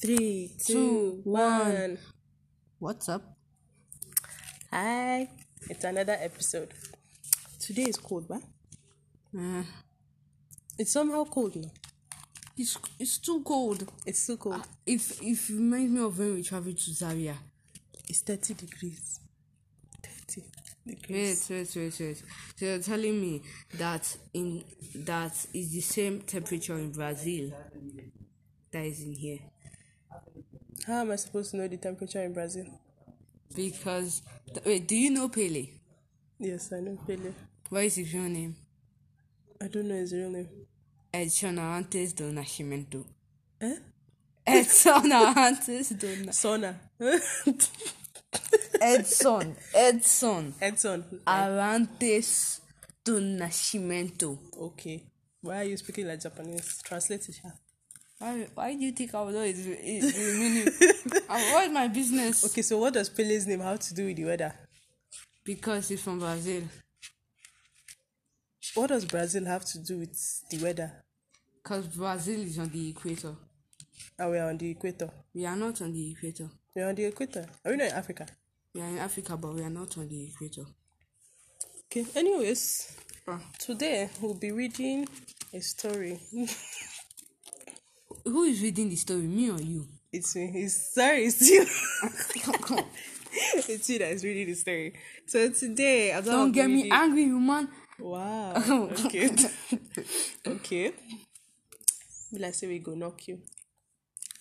Three, Two, one. What's up? Hi, it's another episode. Today is cold, right? Uh, It's somehow cold now. it's it's too cold. It's too cold. If if it reminds me of when we traveled to Zaria. It's 30 degrees. 30 Wait, degrees. wait, wait, wait. So you're telling me that in that is the same temperature in Brazil that is in here How am I supposed to know the temperature in Brazil? because wait, do you know Pele? Yes, I know Pele. What is his real name? I don't know his real name. Edson Arantes do Nascimento. Eh? Edson Arantes do Na- Sona. Edson Edson Edson. Arantes do Nascimento. Okay. Why are you speaking like Japanese? Translate it. Why, why do you think I would know his, his, his meaning? What is my business? Okay, so what does Pele's name have to do with the weather? Because he's from Brazil. What does Brazil have to do with the weather? Because Brazil is on the equator. And we're on the equator. We are not on the equator. We're on the equator. Are we not in Africa? We are in Africa, but we are not on the equator. Okay, anyways, Ah. today we'll be reading a story. Who is reading the story, me or you? it's me. It's sorry, it's you. it's you that is reading the story. So today, I'm Don't get me angry, human. Wow. Okay. okay. Be like say we go knock you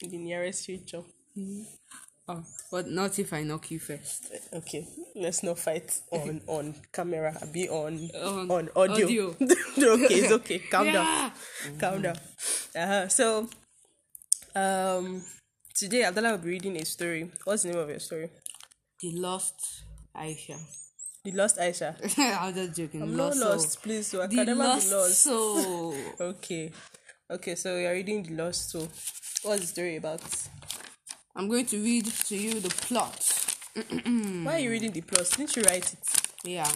in the nearest future. Oh, but not if I knock you first. Okay, let's not fight on on camera. Be on On on audio. audio. okay, it's okay. Calm down. Yeah. Calm down. Uh-huh. So, um, today Abdallah will be reading a story. What's the name of your story? The lost Aisha. The Lost Aisha. I'm just joking. I'm lost not soul. please. So I The can never lost, be lost. soul. Okay, okay. So we are reading the Lost Soul. What's the story about? I'm going to read to you the plot. Why are you reading the plot? Didn't you write it? Yeah,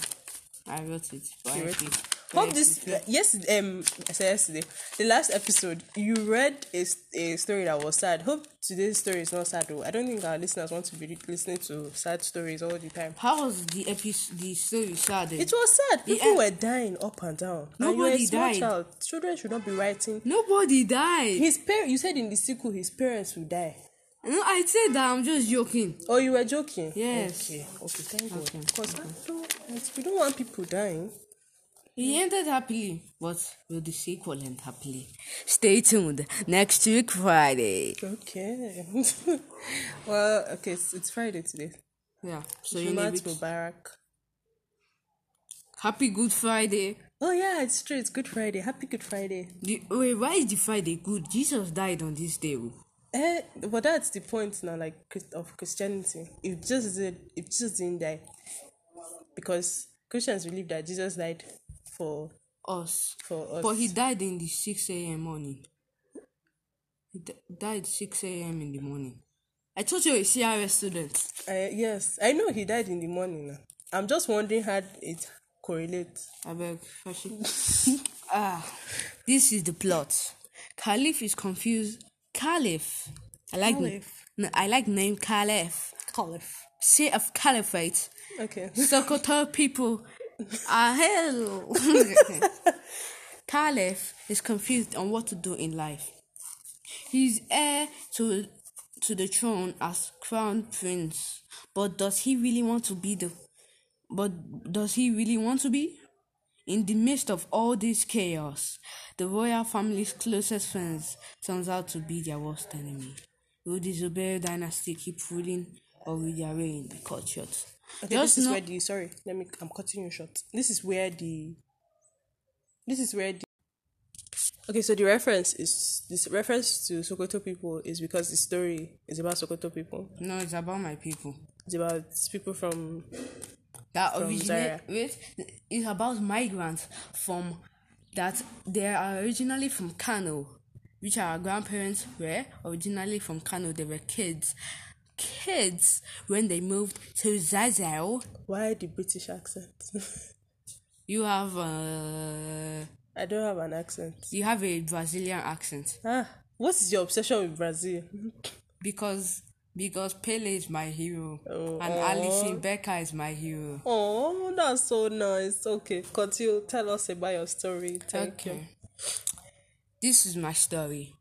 I wrote it. But You wrote it. Hope this yes um I said yesterday the last episode you read a, a story that was sad. Hope today's story is not sad though. I don't think our listeners want to be listening to sad stories all the time. How was the episode, the story started? It was sad. People were dying up and down. and Nobody small died. child. Children should not be writing. Nobody died. His parents. You said in the sequel his parents will die. No, I said that. I'm just joking. Oh, you were joking. Yes. Okay. Okay. Thank God. Okay, Because I don't. We don't want people dying. He ended happily, but will the sequel end happily? Stay tuned next week Friday. Okay. well, okay. It's, it's Friday today. Yeah. So you Jumat need Mubarak. happy Good Friday. Oh yeah, it's true. It's Good Friday. Happy Good Friday. The, wait, why is the Friday good? Jesus died on this day. oh. Eh, but that's the point now, like of Christianity. It just did. It just didn't die, because Christians believe that Jesus died for Us. for us. But he died in the 6 a.m. morning. He d- died 6 a.m. in the morning. I thought you were a CRS student. Uh, yes, I know he died in the morning. I'm just wondering how it correlates. I beg, ah, this is the plot. Caliph is confused. Caliph. I like Caliph. I like name Caliph. Caliph. Say of caliphate. Okay. Sokoto people Ah, are hell. Caliph is confused on what to do in life. He's heir to to the throne as crown prince, but does he really want to be the? But does he really want to be? In the midst of all this chaos, the royal family's closest friends turns out to be their worst enemy. Will the Zubair dynasty keep ruling, or will their reign be cut short? Okay, Just this is know- where the sorry. Let me. I'm cutting you short. This is where the. This is where the. Okay, so the reference is this reference to Sokoto people is because the story is about Sokoto people. No, it's about my people. It's about people from That From originate Zaria. wait, it's about migrants from that they are originally from Kano, which our grandparents were originally from Kano. They were kids, kids when they moved to Zazzau. why the British accent. You have uh, I don't have an accent. you have a Brazilian accent. Ah, what is your obsession with Brazil? because because Pele is my hero Oh, and aw. Alisson Becker is my hero. Oh, that's so nice. Okay, continue. Tell us about your story. Thank you. This is my story.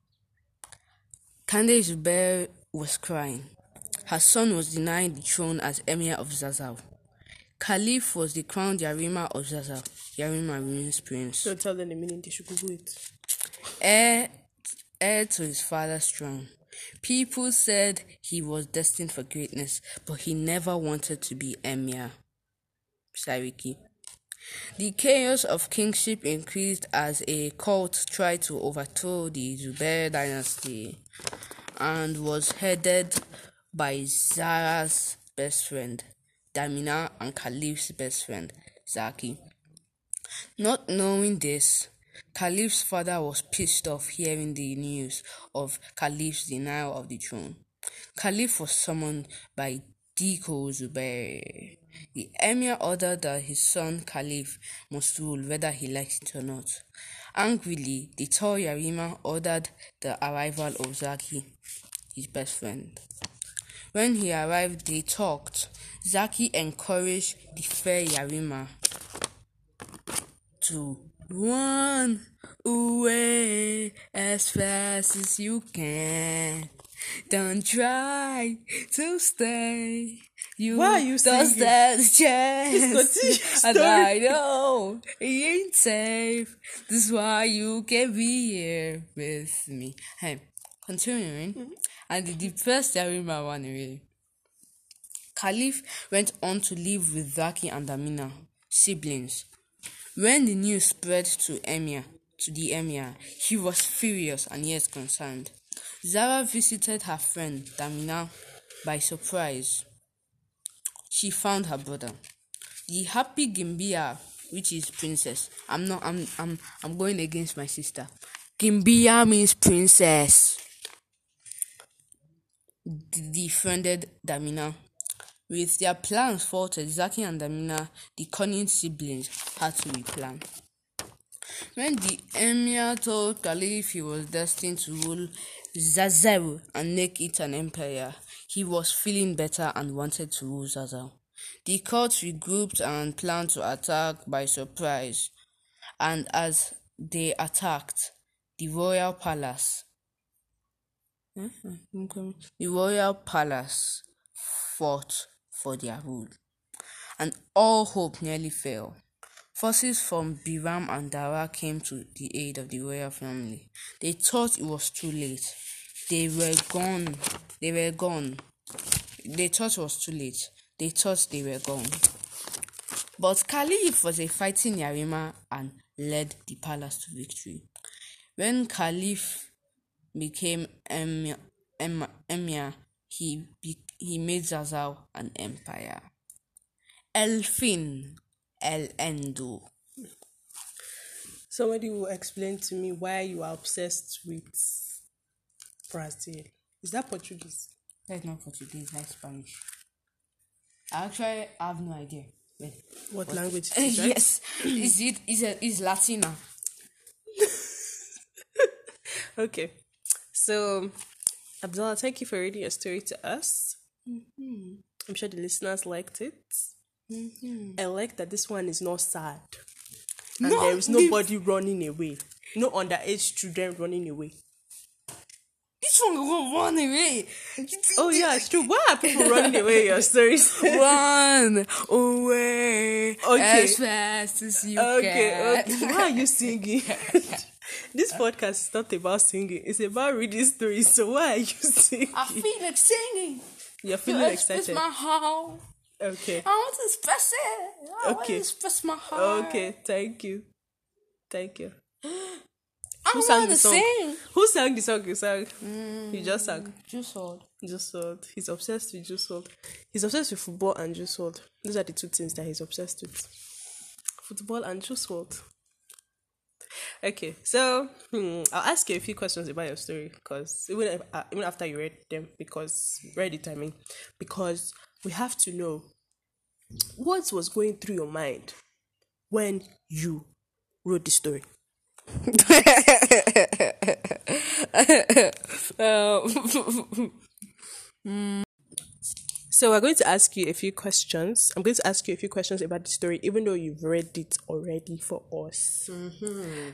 Candace Zubair was crying. Her son was denied the throne as Emir of Zazzau. Caliph was the crowned Yarima of Zazzau. Yarima means prince. Don't tell them the meaning. They should Google it. heir, heir to his father's throne. People said he was destined for greatness, but he never wanted to be emir. Sarki. The chaos of kingship increased as a cult tried to overthrow the Zubair dynasty and was headed by Zara's best friend, Damina, and Khalif's best friend, Zaki. Not knowing this, Khalif's father was pissed off hearing the news of Khalif's denial of the throne. Khalif was summoned by Diko Zubair. The emir ordered that his son Khalif must rule whether he likes it or not. Angrily, the tall Yarima ordered the arrival of Zaki, his best friend. When he arrived, they talked. Zaki encouraged the fair Yarima to run away as fast as you can. Don't try to stay. You Why are you stand a chance. and. I know it ain't safe. This is why you can be here with me. Hey, continuing. Mm-hmm. And the depressed Yarima ran away. Caliph went on to live with Zaki and Amina, siblings. When the news spread to Emir, to the Emir, he was furious and yet concerned. Zara visited her friend Damina by surprise. She found her brother. The happy Gimbia, which is princess. I'm not I'm I'm I'm going against my sister. Gimbia means princess. D- defriended Damina. With their plans faulted, Zaki and Damina, the cunning siblings, had to replan. When the emir told Caliph he was destined to rule Zazel and make it an empire, he was feeling better and wanted to rule Zazel. The court regrouped and planned to attack by surprise, and as they attacked, the royal palace, Mm-hmm. the royal palace fought for their rule, and all hope nearly fell. Forces from Biram and Daura came to the aid of the royal family. They thought it was too late. They were gone. They were gone. They thought it was too late. They thought they were gone. But Caliph was a fighting Yarima and led the palace to victory. When Caliph became emir, emir, emir he, he made Zazal an empire. Elfin El Endo. Somebody will explain to me why you are obsessed with Brazil. Is that Portuguese? That's not Portuguese, that's Spanish. I actually have no idea. Wait. What language is it? yes, is it is a is Latina? Okay. So, Abdullah, thank you for reading your story to us. Mm-hmm. I'm sure the listeners liked it. Mm-hmm. I like that this one is not sad. And No, there is the- nobody running away. No underage children running away. This one will run away. Oh, yeah, it's true. Why are people running away your stories? Run away Okay. as fast as you Okay, can. okay. Why are you singing? this podcast is not about singing. It's about reading stories. So why are you singing? I feel like singing. You're To feeling express excited. my heart. Okay. I want to express it. I want Okay. to express my heart. Okay. Thank you. Thank you. I Who sang want the song? sing. Who sang the song you sang? You mm, just sang. Just hold. Juice WRLD. He's obsessed with Juice WRLD. He's obsessed with football and Juice WRLD. Those are the two things that he's obsessed with. Football and Juice WRLD. Okay, so hmm, I'll ask you a few questions about your story because even uh, even after you read them, because read I mean, because we have to know what was going through your mind when you wrote the story. Um, So we're going to ask you a few questions. I'm going to ask you a few questions about the story, even though you've read it already for us.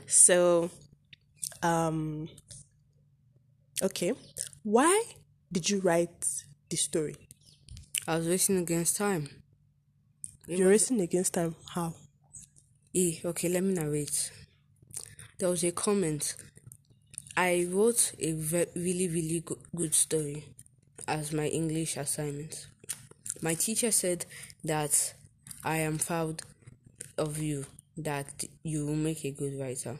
So, um, okay, why did you write the story? I was racing against time. You're racing against time. How? Eh, okay, let me narrate. There was a comment. I wrote a ve- really, really go- good story as my English assignment. My teacher said that I am proud of you, that you will make a good writer.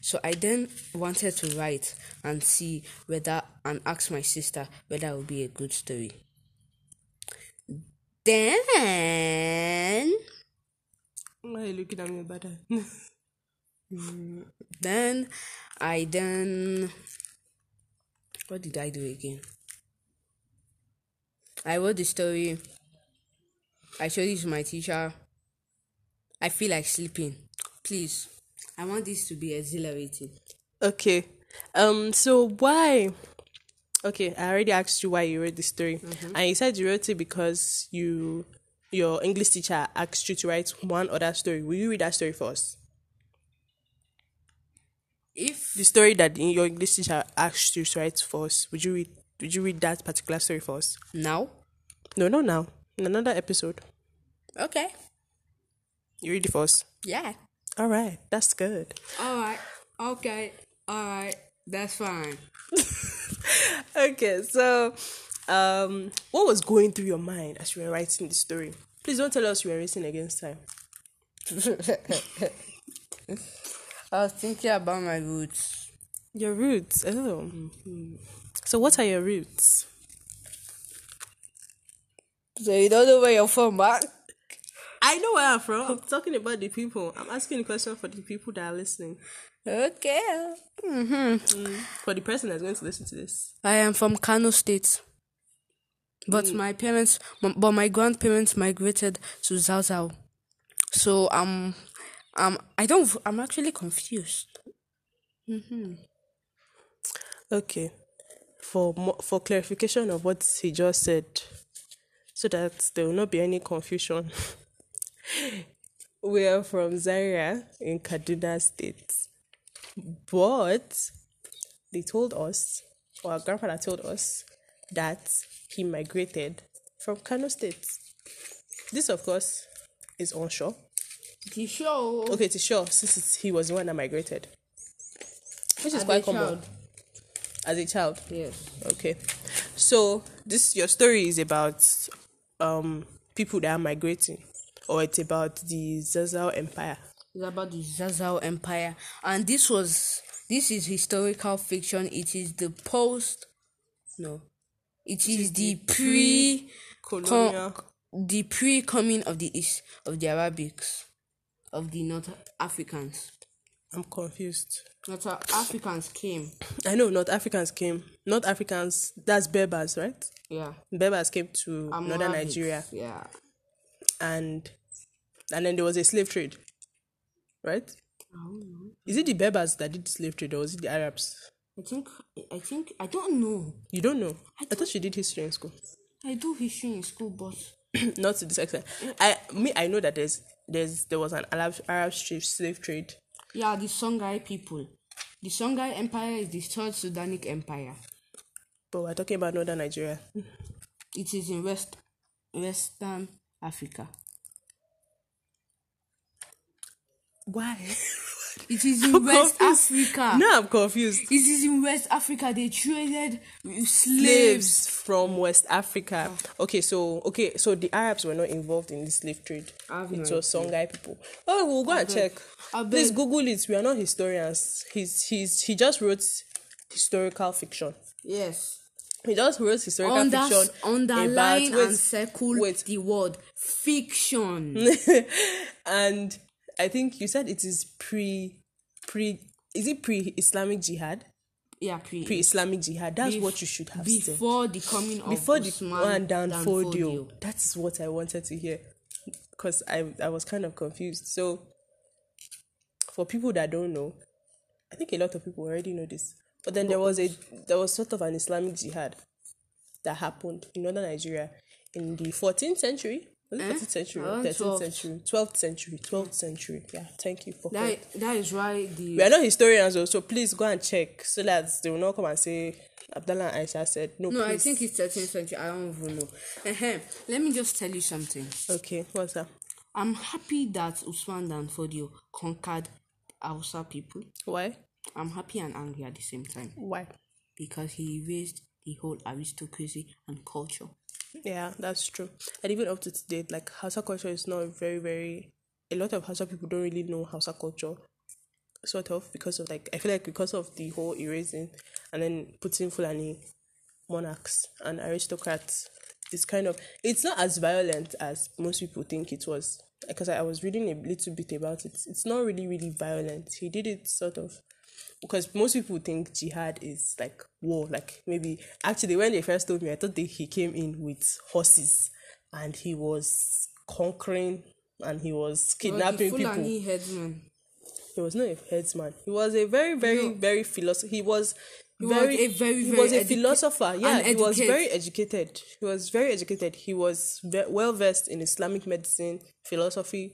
So I then wanted to write and see whether, and ask my sister whether it would be a good story. Then Why are you looking at me about that? Then I then what did I do again? I wrote the story. I showed it to my teacher. I feel like sleeping. Please. I want this to be exhilarating. okay. Um. So why? Okay, I already asked you why you wrote the story, and you said you wrote it because you, your English teacher asked you to write one other story. Will you read that story for us? If the story that your English teacher asked you to write for us, would you read would you read that particular story for us? now, No, no now. In another episode. okay. You read it for us. Yeah. Alright, that's good. Alright. Okay. Alright. That's fine. Okay, so um what was going through your mind as you were writing the story? Please don't tell us you were racing against time. I was thinking about my roots. Your roots. Oh. So what are your roots? So you don't know where you're from, but I know where I'm from. I'm talking about the people. I'm asking the question for the people that are listening. okay. For the person that's going to listen to this. I am from Kano State. But my parents, m- but my grandparents migrated to Zazzau. So um, um, I don't. I'm actually confused. Mm-hmm. Okay. For for clarification of what he just said, so that there will not be any confusion. we are from Zaria in Kaduna State, but they told us, or our grandfather told us, that he migrated from Kano State. This, of course, is onshore. The show. Okay, to sure, since it's, he was the one that migrated, which is As quite common child. As a child. Yes. Okay. So this your story is about um people that are migrating or it's about the Zazzau Empire. It's about the Zazzau Empire, and this was this is historical fiction. It is the post. No, it is the pre Colonial. com- the pre coming of the East of the Arabics, of the North Africans. I'm confused. North Africans came. I know North Africans came. North Africans that's Berbers, right? Yeah. Berbers came to northern Nigeria Yeah. and and then there was a slave trade. Right? Is it the Berbers that did slave trade or was it the Arabs? I think I think I don't know. You don't know. I thought you did history in school. I do history in school, but not to this extent. I me I know that there's there's there was an Arab Arab slave slave trade. Yeah, the Songhai people. The Songhai Empire is the third Sudanic empire. But we're talking about northern Nigeria. It is in West Western Africa. Why? It is in West confused. Africa. now I'm confused. It is in West Africa. They traded slaves. Slaves from West Africa. Ah. Okay, so okay, so the Arabs were not involved in the slave trade. I have It no was Songhai people. Oh, we'll go and check. I Please. Google it. We are not historians. He's he's he just wrote historical fiction. Yes. He just wrote historical Under, fiction. underline about, wait, and circle wait. the word fiction. and I think you said it is pre pre is it pre Islamic jihad? yeah, pre. Pre Islamic jihad. That's Bef- what you should have said. before the coming of Before the Usman man down Dan Fodio. Fodio. That is what I wanted to hear. Because I I was kind of confused. So for people that don't know, I think a lot of people already know this. But then there was a there was sort of an Islamic jihad that happened in northern Nigeria in the 14th century. Eh? 14th century 13th 12th. century? 12th century. 12th century. Yeah, thank you for That that is why the we are not historians, though, so please go and check so that they will not come and say Abdallah and Aisha said no. no, I think it's 13th century. I don't even know. Ehem. Let me just tell you something. Okay, what's that? I'm happy that Usman Dan Fodio conquered Hausa people. Why? I'm happy and angry at the same time Why? because he erased the whole aristocracy and culture. Yeah, that's true. And even up to today, like Hausa culture is not very, very. A lot of Hausa people don't really know Hausa culture, sort of, because of like I feel like because of the whole erasing and then putting Fulani monarchs and aristocrats. It's kind of it's not as violent as most people think it was. Because I was reading a little bit about it. It's not really, really violent. He did it sort of because most people think jihad is like war. Like maybe actually when they first told me i thought they, he came in with horses and he was conquering and he was kidnapping people. headsman. he was not a headsman. He was a very very No. very philosopher he was He was very a very, he very was a philosopher. Yeah he was very educated. He was very educated. He was ve- well versed in islamic medicine philosophy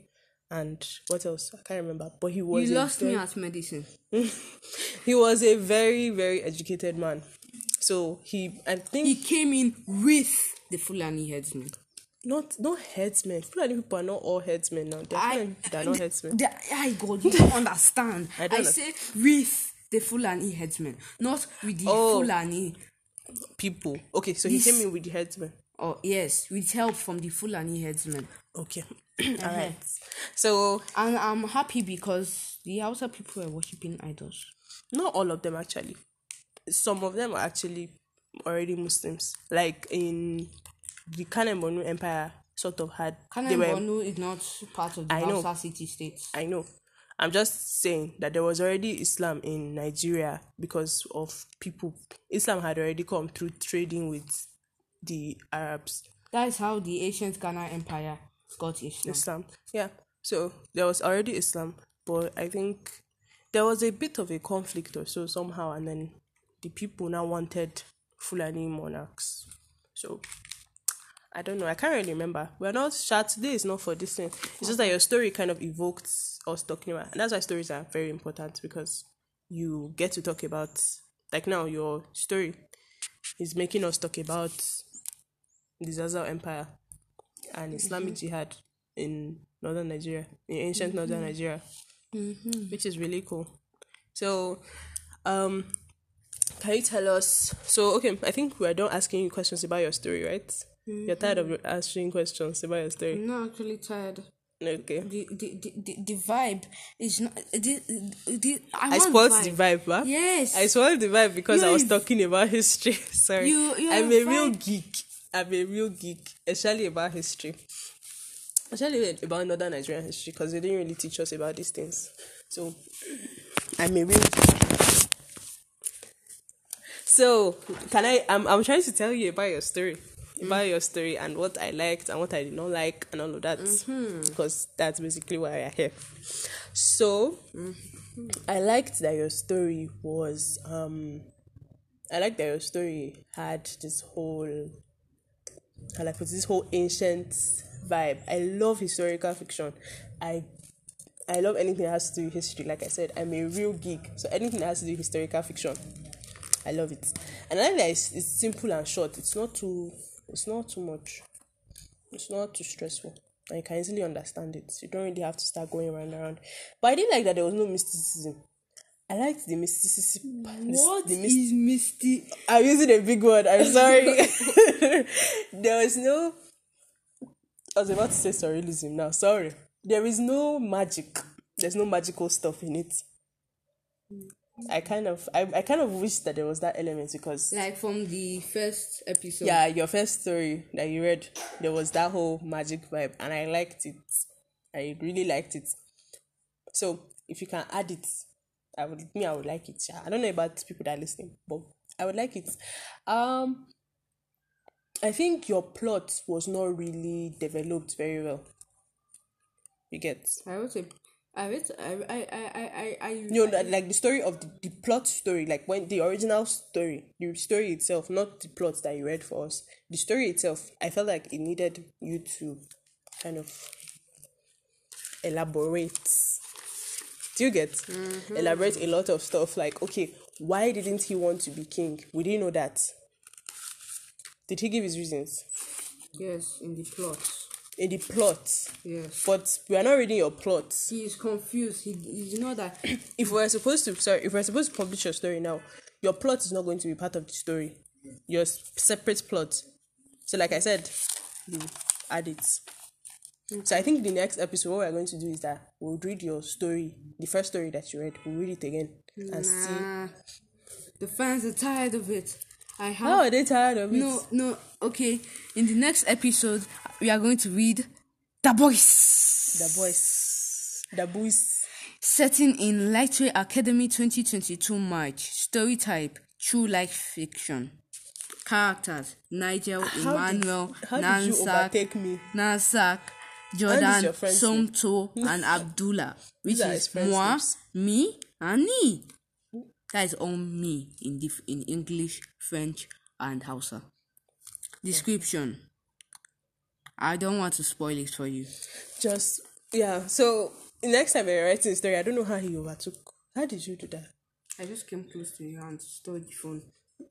and what else i can't remember but he was You lost very- me at medicine. he was a very very educated man so he i think He came in with the Fulani headsman. not not headsmen fulani people are not all headsmen now they're, I, not headsmen I God, you don't understand. I I, don't say with the Fulani headsman, not with the Oh. Fulani. people okay so he came in with the headsmen Oh yes, with help from the Fulani headsman. Okay all right so And I'm happy because the Hausa people were worshipping idols. not all of them actually some of them are actually already muslims like in the Kanem empire sort of had Kanem were is not part of the I know. Hausa city states. I know. I'm just saying that there was already Islam in Nigeria because of people. Islam had already come through trading with the Arabs. That is how the ancient Ghana Empire got Islam. Islam. Yeah. So there was already Islam, but I think there was a bit of a conflict or so somehow, and then the people now wanted Fulani monarchs. So I don't know. I can't really remember. We're not chat today is not for this thing. It's just that your story kind of evoked us talking about, and that's why stories are very important because you get to talk about like now your story is making us talk about the Zazzau Empire and mm-hmm. Islamic Jihad in northern Nigeria, in ancient northern mm-hmm. Nigeria, mm-hmm. which is really cool. So, um, can you tell us? So, okay, I think we are done asking you questions about your story, right? You're tired of asking questions about your story. No, actually tired. Okay. The the, the, the, vibe is not. The, the, I, I spoiled vibe. the vibe, huh? Yes. I spoiled the vibe because I was talking about history. Sorry. You- I'm a real geek. I'm a real geek, especially about history. Especially about northern Nigerian history because they didn't really teach us about these things. So, I'm a real geek. So, can I? I'm, I'm trying to tell you about your story. About your story and what I liked and what I did not like and all of that. Because that's basically why I'm here. So, I liked that your story was um I liked that your story had this whole I like this whole ancient vibe. I love historical fiction. I I love anything that has to do with history. Like I said, I'm a real geek. So anything that has to do with historical fiction, I love it. And I like that it's, it's simple and short. It's not too it's not too much. It's not too stressful. And you can easily understand it. You don't really have to start going around and around. But I didn't like that there was no mysticism. I liked the mysticism. What the, is the myst- Misty? I'm using a big word. I'm sorry. there was no. I was about to say surrealism now. Sorry. There is no magic. There's no magical stuff in it. I kind of, I, I kind of wish that there was that element because Like from the first episode. yeah, your first story that you read, there was that whole magic vibe, and I liked it. I really liked it. So if you can add it, I would me I would like it. yeah. I don't know about people that are listening, but I would like it. Um, I think your plot was not really developed very well. You get I would say I read. I I I I I. You know, like the story of the, the plot story, like when the original story, the story itself, not the plot that you read for us. The story itself, I felt like it needed you to kind of elaborate. Do you get? Mm-hmm. Elaborate a lot of stuff. Like, okay, why didn't he want to be king? We didn't know that. Did he give his reasons Yes, in the plot. in the plot? Yes. But we are not reading your plot. He is confused. He, you know that if we're supposed to sorry if we're supposed to publish your story now your plot is not going to be part of the story your separate plot so like i said you add it so i think the next episode what we're going to do is that we'll read your story the first story that you read we'll read it again and see nah, the fans are tired of it. I have how are they tired of it no no okay. In the next episode, we are going to read the boys. the boys the boys Setting in Lightway Academy 2022 March. Story type True life fiction. Characters Nigel, how did, Emmanuel, how did you Nansak, overtake me Nansak, Jordan, is your friend's name? Somto, and Abdullah, which These are his is moi, me, and me. That is all me in dif- in English, French, and Hausa. Description. I don't want to spoil it for you. just yeah so next time you're writing a story i don't know how he overtook how did you do that I just came close to you and stole the phone.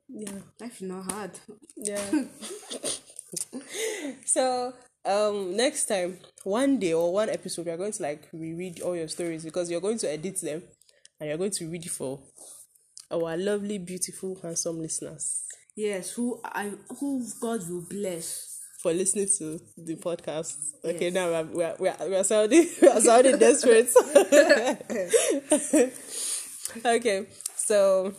yeah Life is not hard. Yeah. so um next time, one day or one episode, we are going to like reread all your stories because you're going to edit them and you're going to read it for our lovely, beautiful, handsome listeners Yes, who I who God will bless. for listening to the podcast. Okay, now we're we're we're, we're sounding we're sounding desperate. okay, so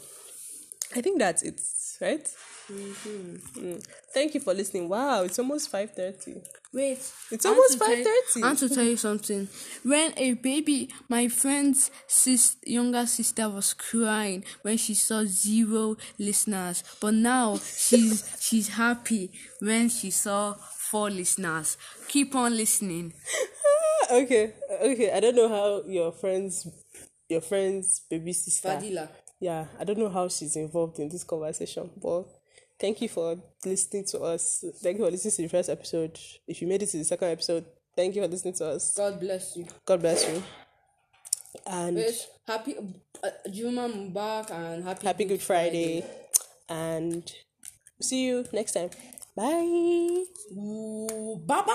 I think that's it, right? Mm. Thank you for listening. Wow, it's almost five thirty. Wait, It's almost want to tell you- 5:30. I want to tell you something. When a baby, my friend's sis, younger sister was crying when she saw zero listeners, but now she's she's happy when she saw four listeners. Keep on listening. okay, okay. I don't know how your friends, your friend's baby sister. Fadila. Yeah, I don't know how she's involved in this conversation, but thank you for listening to us. Thank you for listening to the first episode. If you made it to the second episode, thank you for listening to us. God bless you. God bless you. And Wait, happy uh, Juma Mubarak and happy happy Good Friday. And see you next time. Bye. Ooh, Baba.